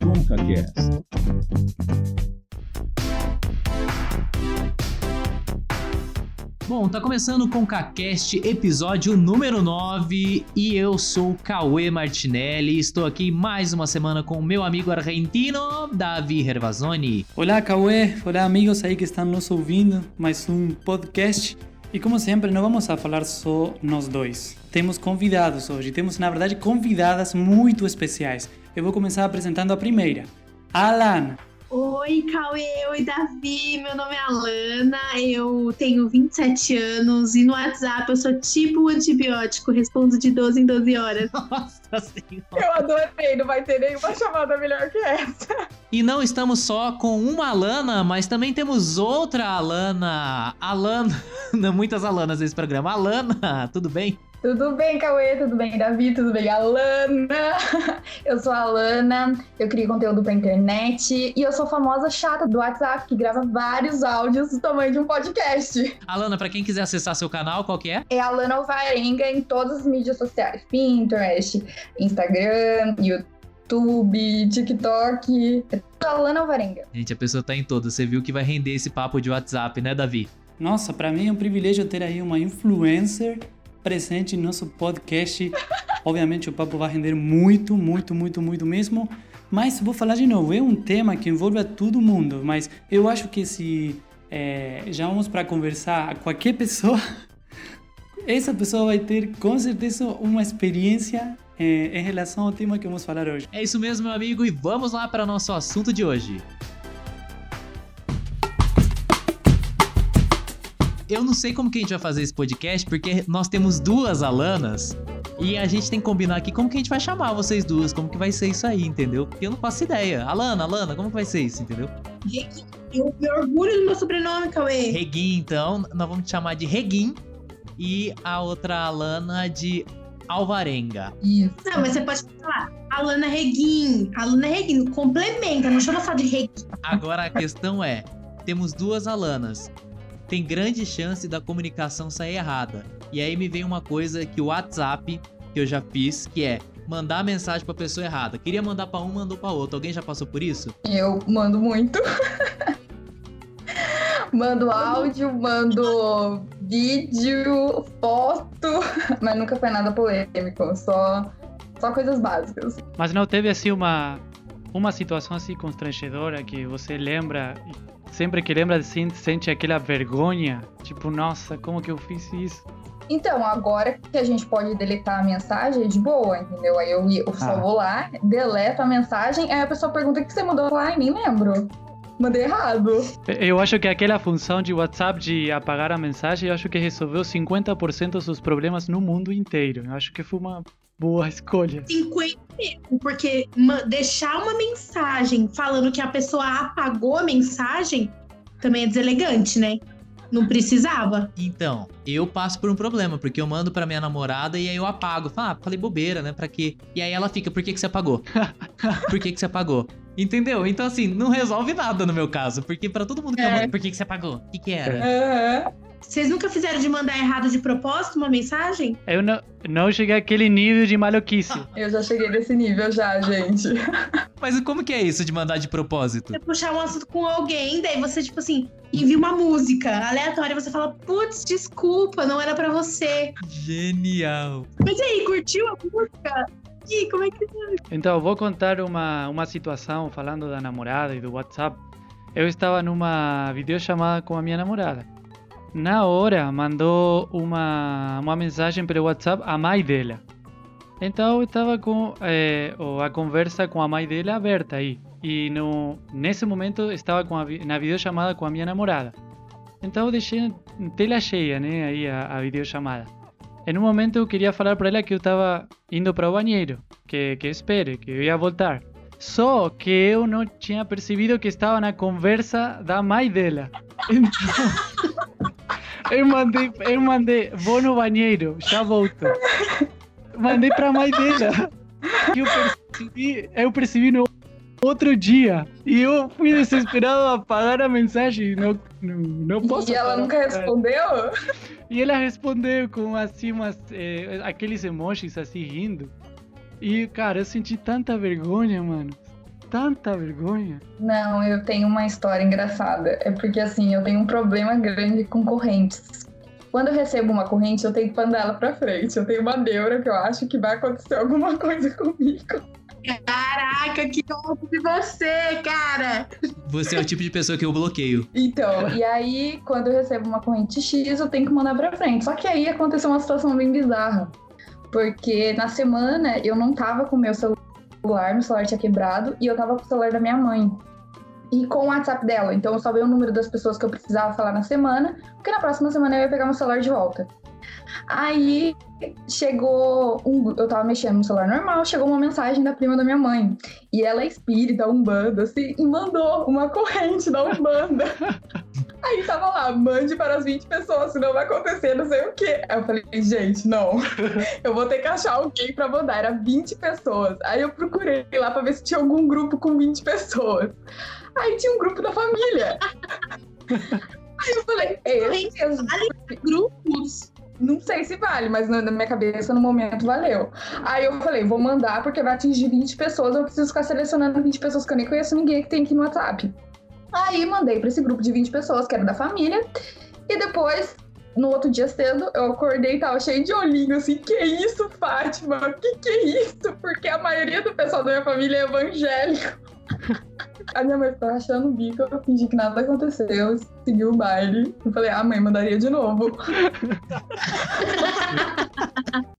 ConcaCast. Bom, tá começando o ConcaCast, episódio número 9, e eu sou o Cauê Martinelli, estou aqui mais uma semana com o meu amigo argentino, Davi Hervazoni. Olá, Cauê. Olá, amigos aí que estão nos ouvindo. Mais um podcast. E como sempre, não vamos a falar só nós dois. Temos convidados hoje. Temos, na verdade, convidadas muito especiais. Eu vou começar apresentando a primeira. Alan. Oi, Cauê. Oi, Davi. Meu nome é Alana. Eu tenho 27 anos e no WhatsApp eu sou tipo um antibiótico. Respondo de 12 em 12 horas. Nossa senhora. Eu adorei, não vai ter nenhuma chamada melhor que essa. E não estamos só com uma Alana, mas também temos outra Alana. Alana. Muitas Alanas nesse programa. Alana, tudo bem? Tudo bem, Cauê? Tudo bem, Davi? Tudo bem, Alana? Eu sou a Alana, eu crio conteúdo pra internet e eu sou famosa chata do WhatsApp que grava vários áudios do tamanho de um podcast. Alana, pra quem quiser acessar seu canal, qual que é? É a Alana Alvarenga em todas as mídias sociais: Pinterest, Instagram, YouTube, TikTok. É tudo Alana Alvarenga. Gente, a pessoa tá em todas. Você viu que vai render esse papo de WhatsApp, né, Davi? Nossa, para mim é um privilégio ter aí uma influencer presente em nosso podcast. Obviamente o papo vai render muito, muito, muito, muito mesmo. Mas vou falar de novo, é um tema que envolve a todo mundo. Mas eu acho que se é, já vamos para conversar qualquer pessoa, essa pessoa vai ter com certeza uma experiência é, em relação ao tema que vamos falar hoje. É isso mesmo, meu amigo, e vamos lá para nosso assunto de hoje. Eu não sei como que a gente vai fazer esse podcast, porque nós temos duas Alanas e a gente tem que combinar aqui como que a gente vai chamar vocês duas, como que vai ser isso aí, entendeu? Porque eu não faço ideia. Alana, Alana, como que vai ser isso, entendeu? Reguinho, eu me orgulho do meu sobrenome, Cauê. Reguin, então, nós vamos te chamar de Reguin e a outra Alana de Alvarenga. Isso. Não, mas você pode falar Alana Reguin. Alana Reguin, complementa, não chama só de Reguin. Agora a questão é: temos duas Alanas. Tem grande chance da comunicação sair errada. E aí me vem uma coisa que o WhatsApp, que eu já fiz, que é mandar mensagem pra pessoa errada. Queria mandar pra um, mandou pra outra. Alguém já passou por isso? Eu mando muito. mando áudio, mando vídeo, foto, mas nunca foi nada polêmico, só, só coisas básicas. Mas não teve assim uma uma situação assim constrangedora que você lembra sempre que lembra assim sente aquela vergonha, tipo, nossa, como que eu fiz isso? Então, agora que a gente pode deletar a mensagem, é de boa, entendeu? Aí eu, eu só Ah. vou lá, deleto a mensagem, aí a pessoa pergunta o que você mandou lá, e nem lembro. Mandei errado. Eu acho que aquela função de WhatsApp de apagar a mensagem, eu acho que resolveu 50% dos seus problemas no mundo inteiro. Eu acho que foi uma boa escolha. 50 mesmo, porque deixar uma mensagem falando que a pessoa apagou a mensagem também é deselegante, né? Não precisava. Então, eu passo por um problema, porque eu mando pra minha namorada e aí eu apago. Falo, ah, falei bobeira, né? Pra quê? E aí ela fica, por que, que você apagou? por que, que você apagou? Entendeu? Então, assim, não resolve nada no meu caso. Porque pra todo mundo que eu É. mando, por que, que você apagou? O que, que era? Aham. Vocês nunca fizeram de mandar errado de propósito uma mensagem? Eu não, não cheguei àquele nível de maluquice. Eu já cheguei nesse nível já, gente. Mas como que é isso de mandar de propósito? Você puxar um assunto com alguém, daí você, tipo assim, envia uma música aleatória, você fala, putz, desculpa, não era pra você. Genial. Mas aí, curtiu a música? E como é que Então, eu vou contar uma, uma situação falando da namorada e do WhatsApp. Eu estava numa videochamada com a minha namorada. Na hora, mandou uma, uma mensagem pelo WhatsApp à mãe dela. Então, eu estava com o- a conversa com a mãe dela aberta aí. E no, nesse momento, estava com a, na videochamada com a minha namorada. Então, eu deixei tela cheia, né, aí a, a videochamada. Em um momento, eu queria falar para ela que eu estava indo para o banheiro que, que espere, que eu ia voltar. Só que eu não tinha percebido que estava na conversa da mãe dela. Então, eu mandei, eu mandei, vou no banheiro, já volto. Mandei pra mãe dela. E eu percebi, eu percebi no outro dia. E eu fui desesperado a apagar a mensagem. Não, não, não posso. E ela nunca respondeu? E ela respondeu com assim umas, eh, aqueles emojis assim rindo. E cara, eu senti tanta vergonha, mano. Tanta vergonha. Não, eu tenho uma história engraçada. É porque assim, eu tenho um problema grande com correntes. Quando eu recebo uma corrente, eu tenho que mandar ela pra frente. Eu tenho uma neura que eu acho que vai acontecer alguma coisa comigo. Caraca, que ódio de você, cara! Você é o tipo de pessoa que eu bloqueio. Então, e aí, quando eu recebo uma corrente X, eu tenho que mandar pra frente. Só que aí aconteceu uma situação bem bizarra. Porque na semana eu não tava com o meu celular, meu celular tinha quebrado, e eu tava com o celular da minha mãe. E com o WhatsApp dela. Então eu só vi o número das pessoas que eu precisava falar na semana, porque na próxima semana eu ia pegar meu celular de volta. Aí chegou um, eu tava mexendo no celular normal, chegou uma mensagem da prima da minha mãe. E ela é espírita, umbanda, assim, e mandou uma corrente da umbanda. Aí tava lá, mande para as 20 pessoas, senão vai acontecer não sei o quê. Aí eu falei, gente, não. Eu vou ter que achar alguém pra mandar. Era 20 pessoas. Aí eu procurei lá pra ver se tinha algum grupo com 20 pessoas. Aí tinha um grupo da família. Aí eu falei, esse Vale grupos. Não sei se vale, mas na minha cabeça no momento valeu. Aí eu falei, vou mandar porque vai atingir 20 pessoas, eu preciso ficar selecionando 20 pessoas que eu nem conheço ninguém que tem aqui no WhatsApp. Aí mandei pra esse grupo de 20 pessoas, que era da família, e depois, no outro dia cedo, eu acordei e tava cheio de olhinho, assim, que isso, Fátima? Que que é isso? Porque a maioria do pessoal da minha família é evangélico. A minha mãe ficou rachando o bico, eu fingi que nada aconteceu, segui o baile. Eu falei, ah, mãe, mandaria de novo.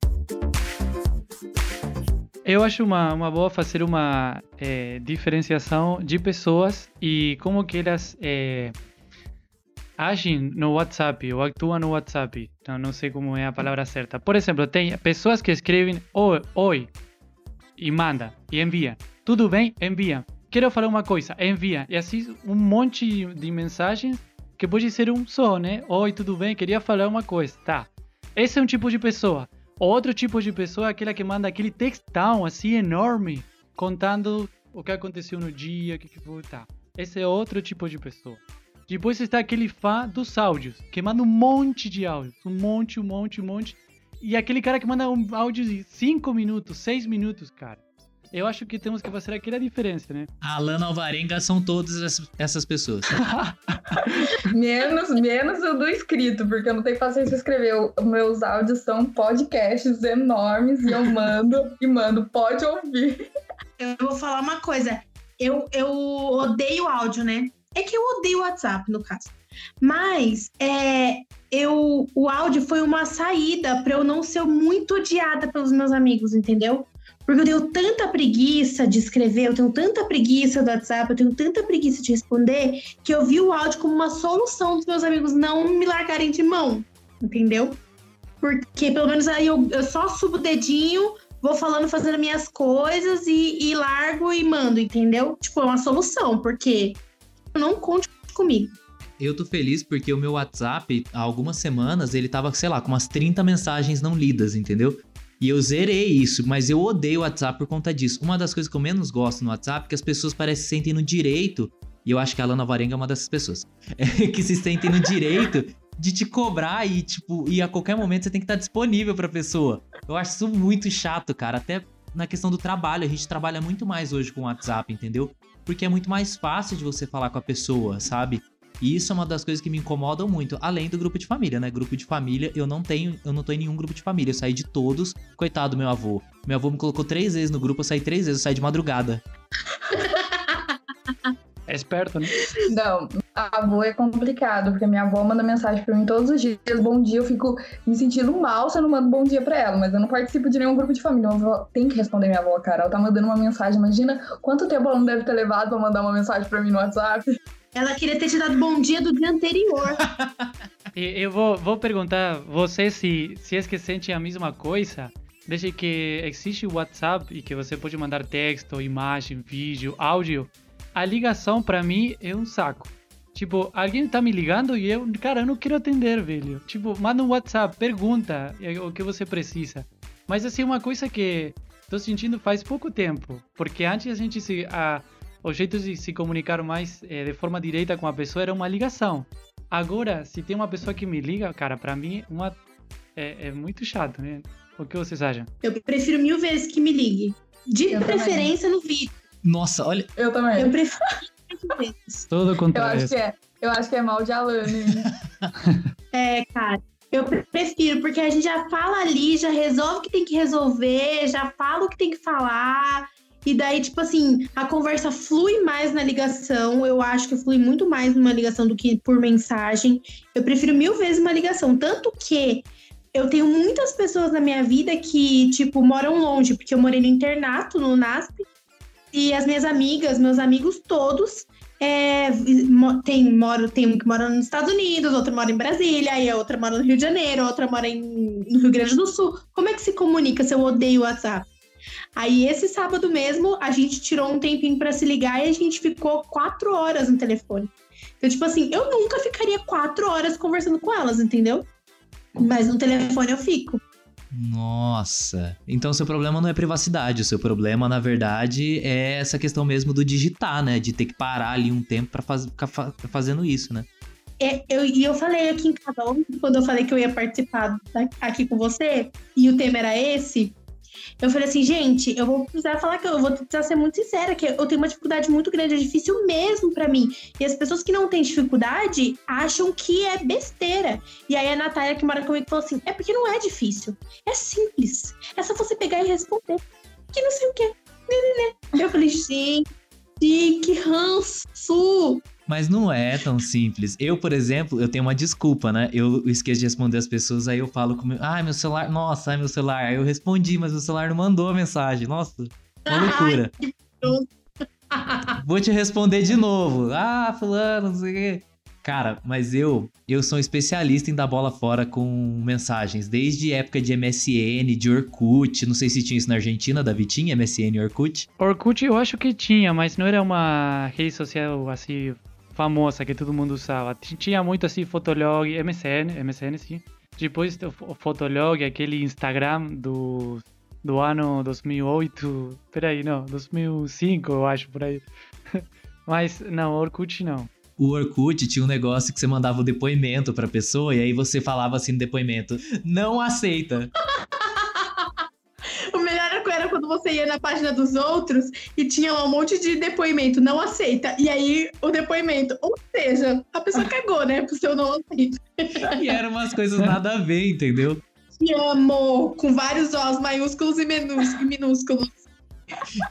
Eu acho uma, uma boa fazer uma eh, diferenciação de pessoas e como que elas eh, agem no WhatsApp ou atuam no WhatsApp. Então, não sei como é a palavra certa. Por exemplo, tem pessoas que escrevem oi, oi e manda e envia. Tudo bem? Envia. Quero falar uma coisa, envia. E assim um monte de mensagens que pode ser um só, né? Oi, tudo bem? Queria falar uma coisa. Tá. Esse é um tipo de pessoa. Outro tipo de pessoa é aquela que manda aquele textão assim enorme, contando o que aconteceu no dia, o que, que foi, tá. Esse é outro tipo de pessoa. Depois está aquele fã dos áudios, que manda um monte de áudios, um monte, um monte, um monte. E aquele cara que manda um áudio de 5 minutos, 6 minutos, cara. Eu acho que temos que fazer aquela diferença, né? A Alana Alvarenga são todas essas- pessoas. Menos, menos o do escrito, porque eu não tenho paciência de escrever. Os meus áudios são podcasts enormes e eu mando e mando, pode ouvir. Eu vou falar uma coisa. Eu, eu odeio áudio, né? É que eu odeio o WhatsApp, no caso. Mas é, eu, o áudio foi uma saída pra eu não ser muito odiada pelos meus amigos, entendeu? Porque eu tenho tanta preguiça de escrever, eu tenho tanta preguiça do WhatsApp, eu tenho tanta preguiça de responder, que eu vi o áudio como uma solução dos meus amigos não me largarem de mão, entendeu? Porque pelo menos aí eu, eu só subo o dedinho, vou falando, fazendo minhas coisas e, e largo e mando, entendeu? Tipo, é uma solução, porque não conte comigo. Eu tô feliz porque o meu WhatsApp, há algumas semanas, ele tava, sei lá, com umas 30 mensagens não lidas, entendeu? E eu zerei isso, mas eu odeio o WhatsApp por conta disso. Uma das coisas que eu menos gosto no WhatsApp é que as pessoas parecem se sentem no direito, e eu acho que a Lana Varenga é uma dessas pessoas, é, que se sentem no direito de te cobrar e, tipo, e a qualquer momento você tem que estar disponível pra pessoa. Eu acho isso muito chato, cara. Até na questão do trabalho, a gente trabalha muito mais hoje com o WhatsApp, entendeu? Porque é muito mais fácil de você falar com a pessoa, sabe? E isso é uma das coisas que me incomodam muito, além do grupo de família, né? Grupo de família, eu não tenho, eu não tô em nenhum grupo de família, eu saí de todos. Coitado do meu avô. Meu avô me colocou três vezes no grupo, eu saí três vezes, eu saí de madrugada. É esperto, né? Não, a avó é complicado, porque minha avó manda mensagem pra mim todos os dias, bom dia, eu fico me sentindo mal se eu não mando bom dia pra ela, mas eu não participo de nenhum grupo de família. Minha avó tem que responder minha avó, cara. Ela tá mandando uma mensagem, imagina quanto tempo ela não deve ter levado pra mandar uma mensagem pra mim no WhatsApp. Ela queria ter te dado bom dia do dia anterior. Eu vou, vou perguntar você se, se é que sente a mesma coisa. Desde que existe o WhatsApp e que você pode mandar texto, imagem, vídeo, áudio, a ligação pra mim é um saco. Tipo, alguém tá me ligando e eu, cara, eu não quero atender, velho. Tipo, manda um WhatsApp, pergunta é, o que você precisa. Mas assim, uma coisa que tô sentindo faz pouco tempo. Porque antes a gente se. A, o jeito de se comunicar mais eh, de forma direta com a pessoa era uma ligação. Agora, se tem uma pessoa que me liga, cara, pra mim uma, é, é muito chato, né? O que vocês acham? Eu prefiro mil vezes que me ligue. De Eu preferência no vídeo. Nossa, olha. Eu também. Eu prefiro mil vezes. Todo Eu contrário. acho que é. Eu acho que é mal de Alane. É, cara. Eu prefiro, porque a gente já fala ali, já resolve o que tem que resolver, já fala o que tem que falar. E daí, tipo assim, a conversa flui mais na ligação. Eu acho que flui muito mais numa ligação do que por mensagem. Eu prefiro mil vezes uma ligação. Tanto que eu tenho muitas pessoas na minha vida que, tipo, moram longe, porque eu morei no internato, no NASP. E as minhas amigas, meus amigos todos, é, tem, moro, tem um que mora nos Estados Unidos, outro mora em Brasília, e a outra mora no Rio de Janeiro, outra mora em, no Rio Grande do Sul. Como é que se comunica se eu odeio o WhatsApp? Aí esse sábado mesmo, a gente tirou um tempinho pra se ligar e a gente ficou quatro horas no telefone. Então, tipo assim, eu nunca ficaria quatro horas conversando com elas, entendeu? Mas no telefone eu fico. Nossa. Então seu problema não é privacidade, o seu problema, na verdade, é essa questão mesmo do digitar, né? De ter que parar ali um tempo pra faz- ficar fa- fazendo isso, né? É, eu, e eu falei aqui em casa ontem, quando eu falei que eu ia participar da- aqui com você, e o tema era esse, eu falei assim, gente, eu vou precisar falar que eu vou precisar ser muito sincera, que eu tenho uma dificuldade muito grande, é difícil mesmo pra mim. E as pessoas que não têm dificuldade acham que é besteira. E aí a Natália, que mora comigo, falou assim: é porque não é difícil, é simples. É só você pegar e responder. Que não sei o quê. Né, né, né. Eu falei, gente, que ranço! Mas não é tão simples. Eu, por exemplo, eu tenho uma desculpa, né? Eu esqueço de responder as pessoas, aí eu falo com meu. Ai, meu celular. Nossa, ai, meu celular. Aí eu respondi, mas meu celular não mandou a mensagem. Nossa, uma loucura. Vou te responder de novo. Ah, fulano, não sei o quê. Cara, mas eu, eu sou um especialista em dar bola fora com mensagens. Desde época de MSN, de Orkut. Não sei se tinha isso na Argentina, Davi. Tinha MSN e Orkut? Orkut eu acho que tinha, mas não era uma rede social assim famosa que todo mundo usava. Ti- Tinha muito assim Fotolog, MSN, MSN sim. Depois o Fo- Fotolog, aquele Instagram do do ano 2008, peraí, não, 2005 eu acho por aí. Mas não, Orkut não. O Orkut tinha um negócio que você mandava o depoimento pra pessoa e aí você falava assim no depoimento: não aceita. Quando você ia na página dos outros e tinha lá um monte de depoimento, não aceita. E aí o depoimento, ou seja, a pessoa cagou, né? Pro seu não aceita. E eram umas coisas nada a ver, entendeu? Te amo, com vários Os maiúsculos e minúsculos.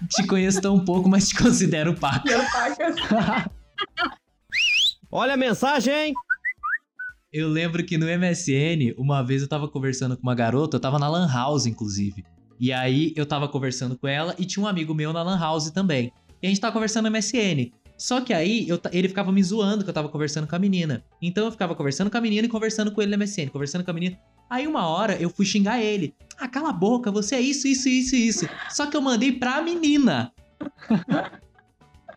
Te conheço tão pouco, mas te considero paco. Meu pacas. Olha a mensagem, hein? Eu lembro que no MSN, uma vez eu tava conversando com uma garota, eu tava na Lan House, inclusive. E aí eu tava conversando com ela e tinha um amigo meu na Lan House também. E a gente tava conversando no MSN. Só que aí eu ele ficava me zoando que eu tava conversando com a menina. Então eu ficava conversando com a menina e conversando com ele no MSN, conversando com a menina. Aí uma hora eu fui xingar ele. Ah, cala a boca, você é isso, isso, isso, isso. Só que eu mandei pra menina.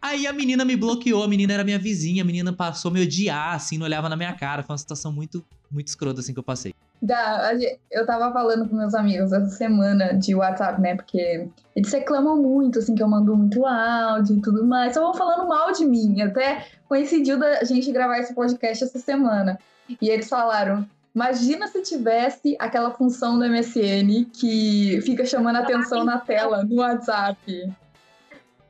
Aí a menina me bloqueou, a menina era minha vizinha, a menina passou a me odiar, assim, não olhava na minha cara. Foi uma situação muito, muito escrota, assim, que eu passei. Gen- eu tava falando com meus amigos essa semana de WhatsApp, né? Porque eles reclamam muito, assim, que eu mando muito áudio e tudo mais. Só vão falando mal de mim. Até coincidiu da gente gravar esse podcast essa semana. E eles falaram: imagina se tivesse aquela função do MSN que fica chamando atenção na tela no WhatsApp.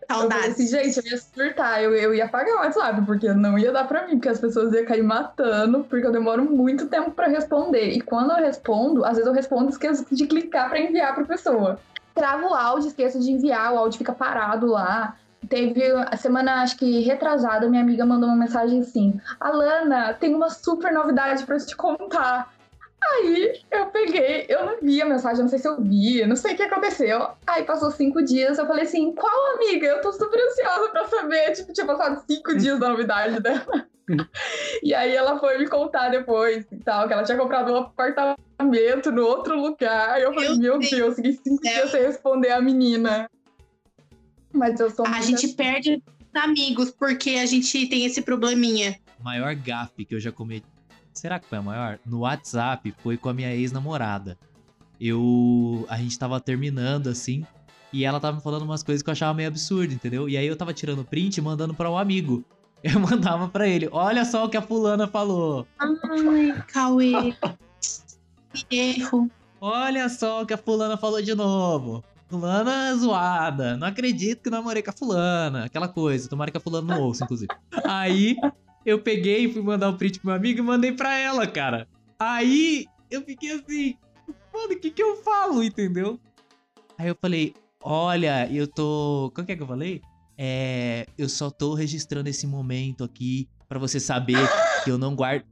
Eu falei Saudades. assim, gente, eu ia surtar, eu, eu ia apagar o WhatsApp, porque não ia dar pra mim, porque as pessoas iam cair matando, porque eu demoro muito tempo pra responder. E quando eu respondo, às vezes eu respondo e esqueço de clicar pra enviar pra pessoa. Travo o áudio, esqueço de enviar, o áudio fica parado lá. Teve a semana, acho que retrasada, minha amiga mandou uma mensagem assim: Alana, tem uma super novidade pra te contar. Aí eu peguei, eu não vi a mensagem, não sei se eu vi, não sei o que aconteceu. Aí passou cinco dias, eu falei assim: qual amiga? Eu tô super ansiosa pra saber. Tipo, tinha passado cinco dias da novidade dela. e aí ela foi me contar depois e tal, que ela tinha comprado um apartamento no outro lugar. E eu falei: Meu meu Deus Deus, fiquei cinco céu. dias sem responder a menina. Mas eu sou A muito gente perde amigos porque a gente tem esse probleminha. maior gafe que eu já cometi. Será que foi a maior? No WhatsApp foi com a minha ex-namorada. Eu. A gente tava terminando assim. E ela tava me falando umas coisas que eu achava meio absurdo, entendeu? E aí eu tava tirando print e mandando pra um amigo. Eu mandava pra ele: Olha só o que a fulana falou. Ai, Cauê. Que erro. Olha só o que a fulana falou de novo. fulana zoada, não acredito que namorei com a fulana, aquela coisa, tomara que a fulana não ouça, inclusive. Aí eu peguei e fui mandar um print pro meu amigo e mandei pra ela, cara. Aí eu fiquei assim, mano, o que que eu falo, entendeu? Aí eu falei, olha, eu tô. Como que é que eu falei? É. Eu só tô registrando esse momento aqui pra você saber que eu não guardo.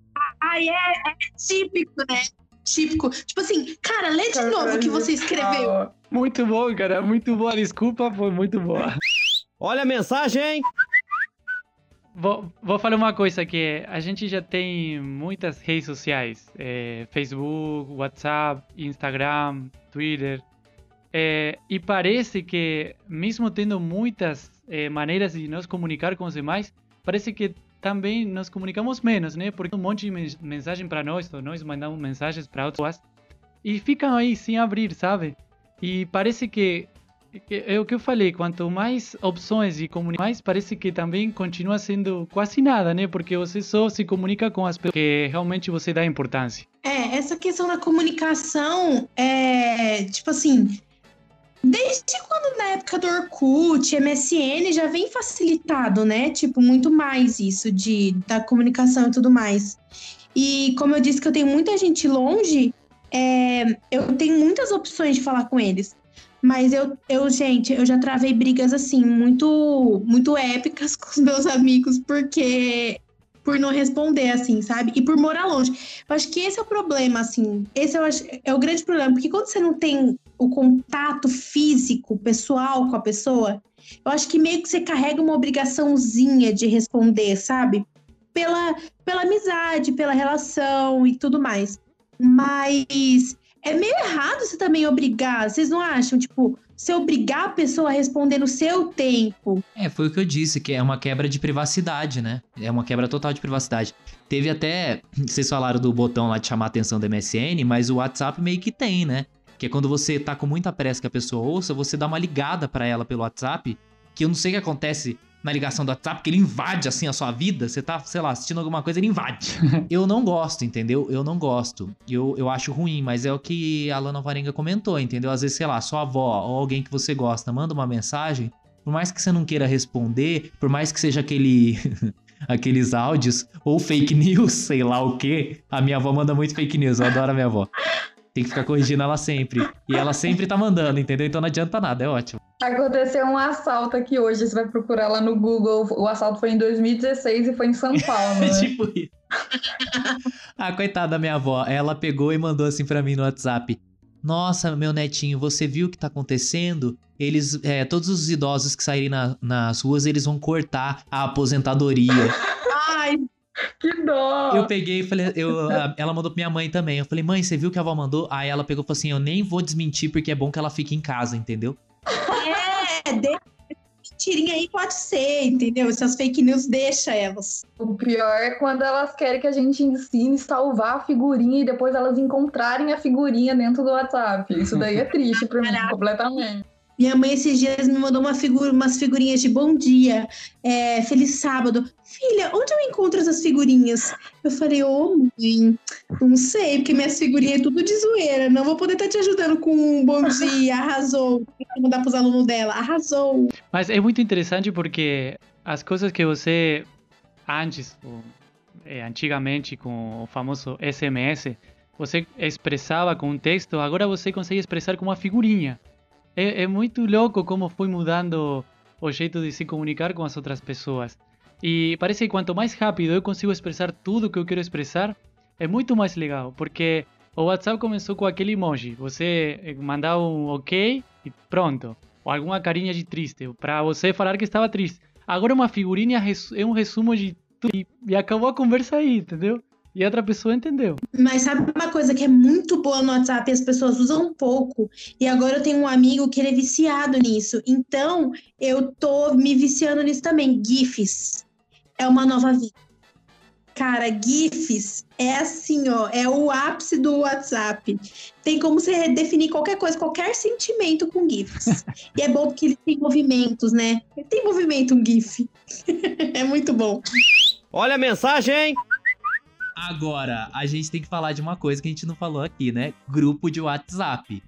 Ai, é, é típico, né? Típico. Tipo assim, cara, lê de novo o que você escreveu. Muito bom, cara. Muito boa. Desculpa, foi muito boa. Olha a mensagem! Vou, vou falar uma coisa que a gente já tem muitas redes sociais, é, Facebook, WhatsApp, Instagram, Twitter, é, e parece que mesmo tendo muitas é, maneiras de nos comunicar com os demais, parece que também nos comunicamos menos, né? Porque um monte de mensagem para nós, ou nós mandamos mensagens para outras e ficam aí sem abrir, sabe? E parece que é o que eu falei, quanto mais opções e mais parece que também continua sendo quase nada, né? Porque você só se comunica com as pessoas que realmente você dá importância. É, essa questão da comunicação é, tipo assim, desde quando na época do Orkut, MSN já vem facilitado, né? Tipo, muito mais isso de da comunicação e tudo mais. E como eu disse que eu tenho muita gente longe, é, eu tenho muitas opções de falar com eles. Mas eu, eu, gente, eu já travei brigas assim, muito, muito épicas com os meus amigos, porque por não responder, assim, sabe? E por morar longe. Eu acho que esse é o problema, assim. Esse eu acho, é o grande problema, porque quando você não tem o contato físico, pessoal com a pessoa, eu acho que meio que você carrega uma obrigaçãozinha de responder, sabe? Pela, pela amizade, pela relação e tudo mais. Mas é meio errado você também obrigar, vocês não acham? Tipo, você obrigar a pessoa a responder no seu tempo. É, foi o que eu disse, que é uma quebra de privacidade, né? É uma quebra total de privacidade. Teve até, vocês falaram do botão lá de chamar a atenção do MSN, mas o WhatsApp meio que tem, né? Que é quando você tá com muita pressa que a pessoa ouça, você dá uma ligada para ela pelo WhatsApp, que eu não sei o que acontece na ligação do WhatsApp, que ele invade assim a sua vida. Você tá, sei lá, assistindo alguma coisa, ele invade. eu não gosto, entendeu? Eu não gosto. Eu, eu acho ruim, mas é o que a Lana Varenga comentou, entendeu? Às vezes, sei lá, sua avó ou alguém que você gosta manda uma mensagem, por mais que você não queira responder, por mais que seja aquele. aqueles áudios, ou fake news, sei lá o que. A minha avó manda muito fake news, eu adoro a minha avó. Tem que ficar corrigindo ela sempre. E ela sempre tá mandando, entendeu? Então não adianta nada, é ótimo. Aconteceu um assalto aqui hoje, você vai procurar lá no Google. O assalto foi em 2016 e foi em São Paulo. Né? tipo isso. ah, coitada da minha avó. Ela pegou e mandou assim para mim no WhatsApp. Nossa, meu netinho, você viu o que tá acontecendo? Eles, é, todos os idosos que saírem na, nas ruas, eles vão cortar a aposentadoria. Que dó! Eu peguei e falei, eu, ela mandou pra minha mãe também. Eu falei, mãe, você viu que a avó mandou? Aí ela pegou e falou assim: eu nem vou desmentir porque é bom que ela fique em casa, entendeu? É, de... mentirinha aí pode ser, entendeu? Essas fake news deixa elas. O pior é quando elas querem que a gente ensine a salvar a figurinha e depois elas encontrarem a figurinha dentro do WhatsApp. Isso daí é triste pra mim, completamente. Minha mãe esses dias me mandou uma figura, umas figurinhas de bom dia, é, feliz sábado. Filha, onde eu encontro essas figurinhas? Eu falei, ô oh, mãe, não sei, porque minhas figurinhas é tudo de zoeira. Não vou poder estar tá te ajudando com um bom dia, arrasou. Vou mandar pros alunos dela, arrasou. Mas é muito interessante porque as coisas que você antes, ou, é, antigamente com o famoso SMS, você expressava com um texto, agora você consegue expressar com uma figurinha. É, é muito louco como foi mudando o jeito de se comunicar com as outras pessoas. E parece que quanto mais rápido eu consigo expressar tudo que eu quero expressar, é muito mais legal, porque o WhatsApp começou com aquele emoji. Você eh, mandar um ok e pronto. Ou alguma carinha de triste, para você falar que estava triste. Agora uma figurinha é um resumo de tudo e acabou a conversa aí, entendeu? E a outra pessoa entendeu. Mas sabe uma coisa que é muito boa no WhatsApp e as pessoas usam pouco? E agora eu tenho um amigo que ele é viciado nisso. Então, eu tô me viciando nisso também. GIFs. É uma nova vida. Cara, GIFs é assim, ó, é o ápice do WhatsApp. Tem como você definir qualquer coisa, qualquer sentimento com GIFs. e é bom porque ele tem movimentos, né? Ele tem movimento um GIF. é muito bom. Olha a mensagem! Agora, a gente tem que falar de uma coisa que a gente não falou aqui, né? Grupo de WhatsApp.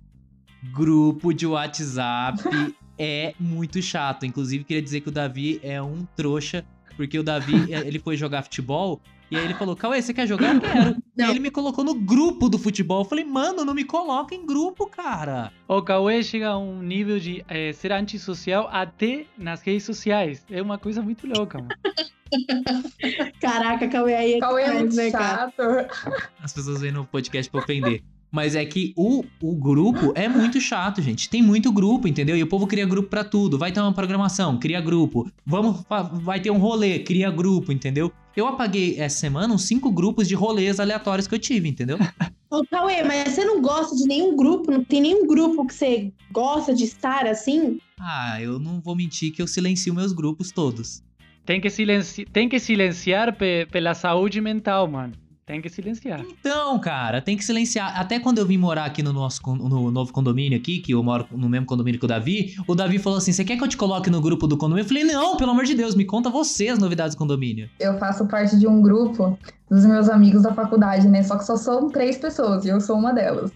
Grupo de WhatsApp é muito chato. Inclusive, queria dizer que o Davi é um trouxa, porque o Davi, ele foi jogar futebol e aí ele falou: Cauê, você quer jogar? Eu quero. E ele me colocou no grupo do futebol. Eu falei, mano, não me coloca em grupo, cara. O Cauê chega a um nível de eh, ser antissocial até nas redes sociais. É uma coisa muito louca, mano. Caraca, Cauê aí é Cauê é demais, muito né, cara? chato. As pessoas vêm no podcast pra ofender. Mas é que o, o grupo é muito chato, gente. Tem muito grupo, entendeu? E o povo cria grupo pra tudo. Vai ter uma programação, cria grupo. Vamos, vai ter um rolê, cria grupo, entendeu? Eu apaguei essa semana uns cinco grupos de rolês aleatórios que eu tive, entendeu? Ô, Cauê, mas você não gosta de nenhum grupo? Não tem nenhum grupo que você gosta de estar assim? Ah, eu não vou mentir que eu silencio meus grupos todos. Tem que, silenci... Tem que silenciar pe- pela saúde mental, mano. Tem que silenciar. Então, cara, tem que silenciar. Até quando eu vim morar aqui no nosso no novo condomínio aqui, que eu moro no mesmo condomínio que o Davi, o Davi falou assim: "Você quer que eu te coloque no grupo do condomínio?" Eu falei: "Não, pelo amor de Deus, me conta você as novidades do condomínio." Eu faço parte de um grupo dos meus amigos da faculdade, né? Só que só são três pessoas e eu sou uma delas.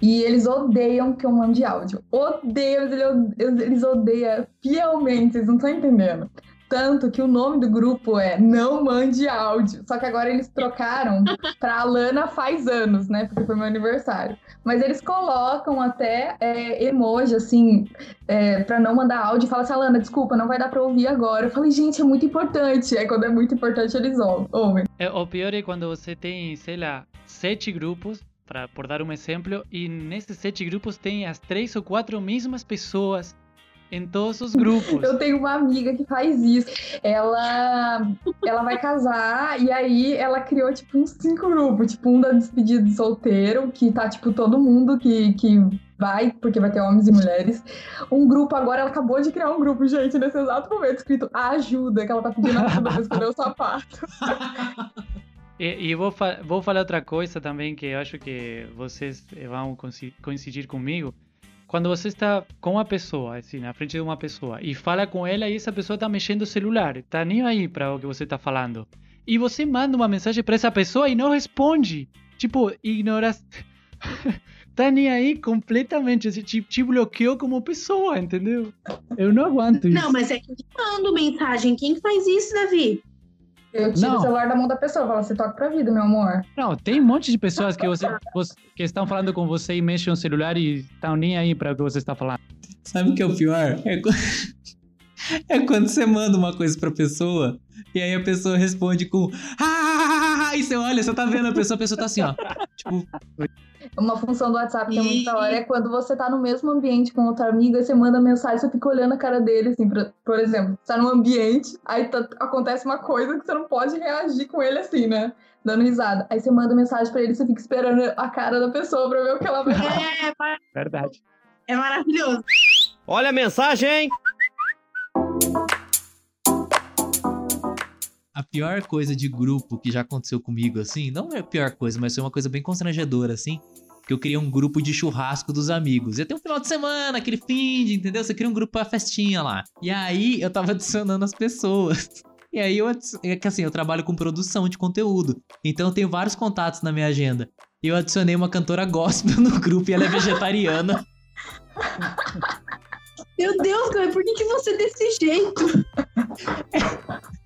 E eles odeiam que eu mande áudio. Odeiam, eles odeiam fielmente, vocês não estão entendendo. Tanto que o nome do grupo é Não Mande Áudio. Só que agora eles trocaram pra Alana faz anos, né? Porque foi meu aniversário. Mas eles colocam até é, emoji, assim, é, pra não mandar áudio fala assim, Alana, desculpa, não vai dar pra ouvir agora. Eu falei, gente, é muito importante. Aí quando é muito importante, eles ou- ouvem. É, o pior é quando você tem, sei lá, sete grupos, pra, por dar um exemplo, e nesses sete grupos tem as três ou quatro mesmas pessoas em todos os grupos. Eu tenho uma amiga que faz isso. Ela, ela vai casar e aí ela criou, tipo, uns cinco grupos. Tipo, um da despedida de solteiro, que tá, tipo, todo mundo que, que vai, porque vai ter homens e mulheres. Um grupo agora, ela acabou de criar um grupo, gente, nesse exato momento, escrito ajuda, que ela tá pedindo ajuda pra escolher o sapato. E, e vou, fa- vou falar outra coisa também que eu acho que vocês vão coinci- coincidir comigo. Quando você está com uma pessoa, assim, na frente de uma pessoa, e fala com ela e essa pessoa está mexendo o celular, tá nem aí para o que você está falando. E você manda uma mensagem para essa pessoa e não responde. Tipo, ignora. tá nem aí completamente. assim, Te, te bloqueou como pessoa, entendeu? Eu não aguento isso. Não, mas é que eu mando mensagem. Quem que faz isso, Davi? Eu tiro Não. o celular da mão da pessoa, falo, você toca pra vida, meu amor. Não, tem um monte de pessoas que, você, que estão falando com você e mexem no celular e estão nem aí para o que você está falando. Sabe o que é o pior? É, é quando você manda uma coisa pra pessoa e aí a pessoa responde com ah, e você olha, você tá vendo a pessoa, a pessoa tá assim, ó. Tipo, Uma função do WhatsApp que é muito da hora é quando você tá no mesmo ambiente com outro amigo e você manda mensagem, você fica olhando a cara dele, assim, pra- por exemplo, você tá num ambiente, aí tá- acontece uma coisa que você não pode reagir com ele assim, né? Dando risada. Aí você manda mensagem pra ele e você fica esperando a cara da pessoa pra ver o que ela vai falar. É, mar- Verdade. é maravilhoso. Olha a mensagem! A pior coisa de grupo que já aconteceu comigo, assim, não é a pior coisa, mas foi uma coisa bem constrangedora, assim. Que eu criei um grupo de churrasco dos amigos. Ia ter um final de semana, aquele fim de, entendeu? Você cria um grupo pra festinha lá. E aí eu tava adicionando as pessoas. E aí eu, é que assim, eu trabalho com produção de conteúdo. Então eu tenho vários contatos na minha agenda. E eu adicionei uma cantora gospel no grupo e ela é vegetariana. Meu Deus, Cauê, por que, que você é desse jeito?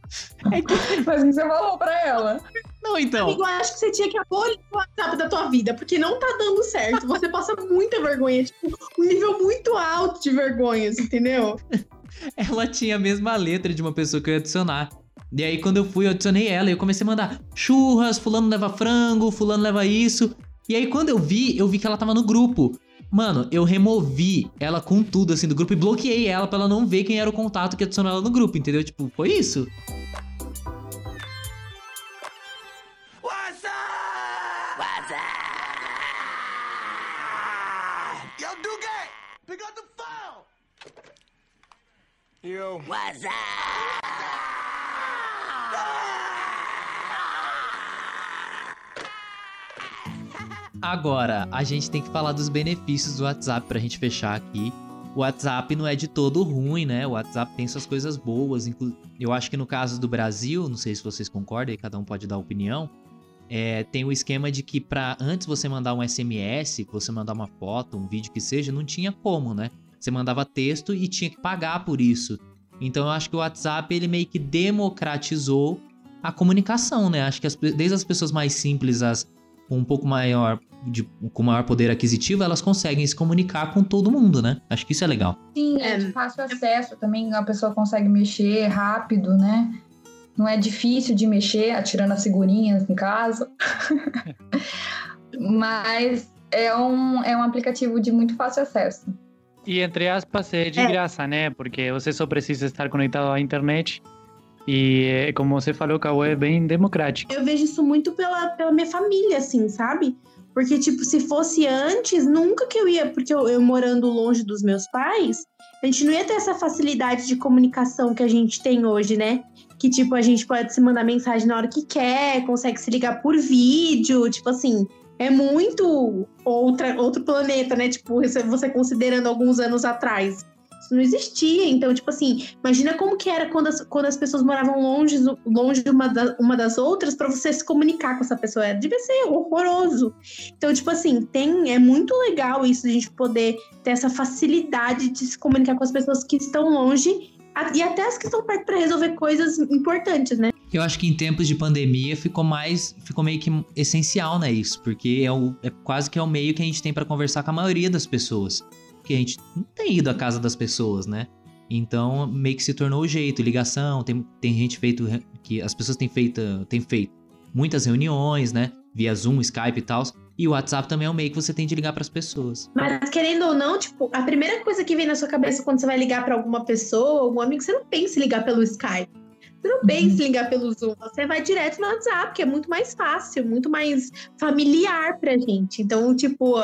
É que, Mas o que você falou pra ela? não, então. Amigo, eu acho que você tinha que abolir o WhatsApp da tua vida, porque não tá dando certo. Você passa muita vergonha, tipo, um nível muito alto de vergonhas, entendeu? ela tinha a mesma letra de uma pessoa que eu ia adicionar. E aí, quando eu fui, eu adicionei ela e eu comecei a mandar churras, fulano leva frango, fulano leva isso. E aí, quando eu vi, eu vi que ela tava no grupo. Mano, eu removi ela com tudo, assim, do grupo e bloqueei ela pra ela não ver quem era o contato que adicionou ela no grupo, entendeu? Tipo, foi isso. Up the phone. Yo. Agora, a gente tem que falar dos benefícios do WhatsApp pra gente fechar aqui. O WhatsApp não é de todo ruim, né? O WhatsApp tem suas coisas boas. inclu- Eu acho que no caso do Brasil, não sei se vocês concordam, e cada um pode dar opinião. É, tem o esquema de que para antes você mandar um SMS, você mandar uma foto, um vídeo que seja, não tinha como, né? Você mandava texto e tinha que pagar por isso. Então eu acho que o WhatsApp ele meio que democratizou a comunicação, né? Acho que as, desde as pessoas mais simples, as com um pouco maior, de, com maior poder aquisitivo, elas conseguem se comunicar com todo mundo, né? Acho que isso é legal. Sim, é de fácil acesso também, a pessoa consegue mexer rápido, né? Não é difícil de mexer, atirando as figurinhas em casa. Mas é um, é um aplicativo de muito fácil acesso. E entre aspas é de É. graça, né? Porque você só precisa estar conectado à internet. E como você falou, Cauê, é bem democrático. Eu vejo isso muito pela, pela minha família, assim, sabe? Porque, tipo, se fosse antes, nunca que eu ia, porque eu, eu morando longe dos meus pais, a gente não ia ter essa facilidade de comunicação que a gente tem hoje, né? Que, tipo, a gente pode se mandar mensagem na hora que quer, consegue se ligar por vídeo, tipo assim, é muito outra, outro planeta, né? Tipo, você- você considerando alguns anos atrás. Isso não existia. Então, tipo assim, imagina como que era quando as, quando as pessoas moravam longe, longe uma, da- uma das outras para você se comunicar com essa pessoa. Devia ser horroroso. Então, tipo assim, tem, é muito legal isso a gente poder ter essa facilidade de se comunicar com as pessoas que estão longe e até as que estão perto para resolver coisas importantes, né? Eu acho que em tempos de pandemia ficou mais, ficou meio que essencial, né, isso, porque é, o, é quase que é o meio que a gente tem pra conversar com a maioria das pessoas, porque a gente não tem ido à casa das pessoas, né? Então meio que se tornou o jeito, ligação, tem, tem gente feito que as pessoas têm feito, têm feito muitas reuniões, né, via Zoom, Skype e tal, e o WhatsApp também é o meio que você tem de ligar pras pessoas. Mas querendo ou não, tipo, a primeira coisa que vem na sua cabeça quando você vai ligar para alguma pessoa, algum amigo, você não pensa em ligar pelo Skype. Você não pensa em ligar pelo Zoom, você vai direto no WhatsApp, que é muito mais fácil, muito mais familiar pra gente. Então, tipo,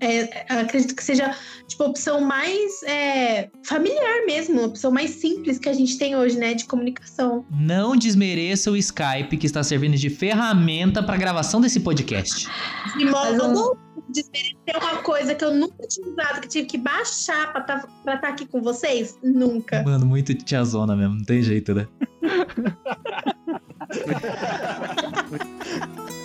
é- é- acredito que seja tipo, a opção mais é, familiar mesmo, a opção mais simples que a gente tem hoje, né, de comunicação. Não desmereça o Skype que está servindo de ferramenta pra gravação desse podcast. De modo desmerecer uma coisa que eu nunca tinha usado, que tive que baixar pra estar aqui com vocês, nunca. Mano, muito tiazona mesmo, não tem jeito, né?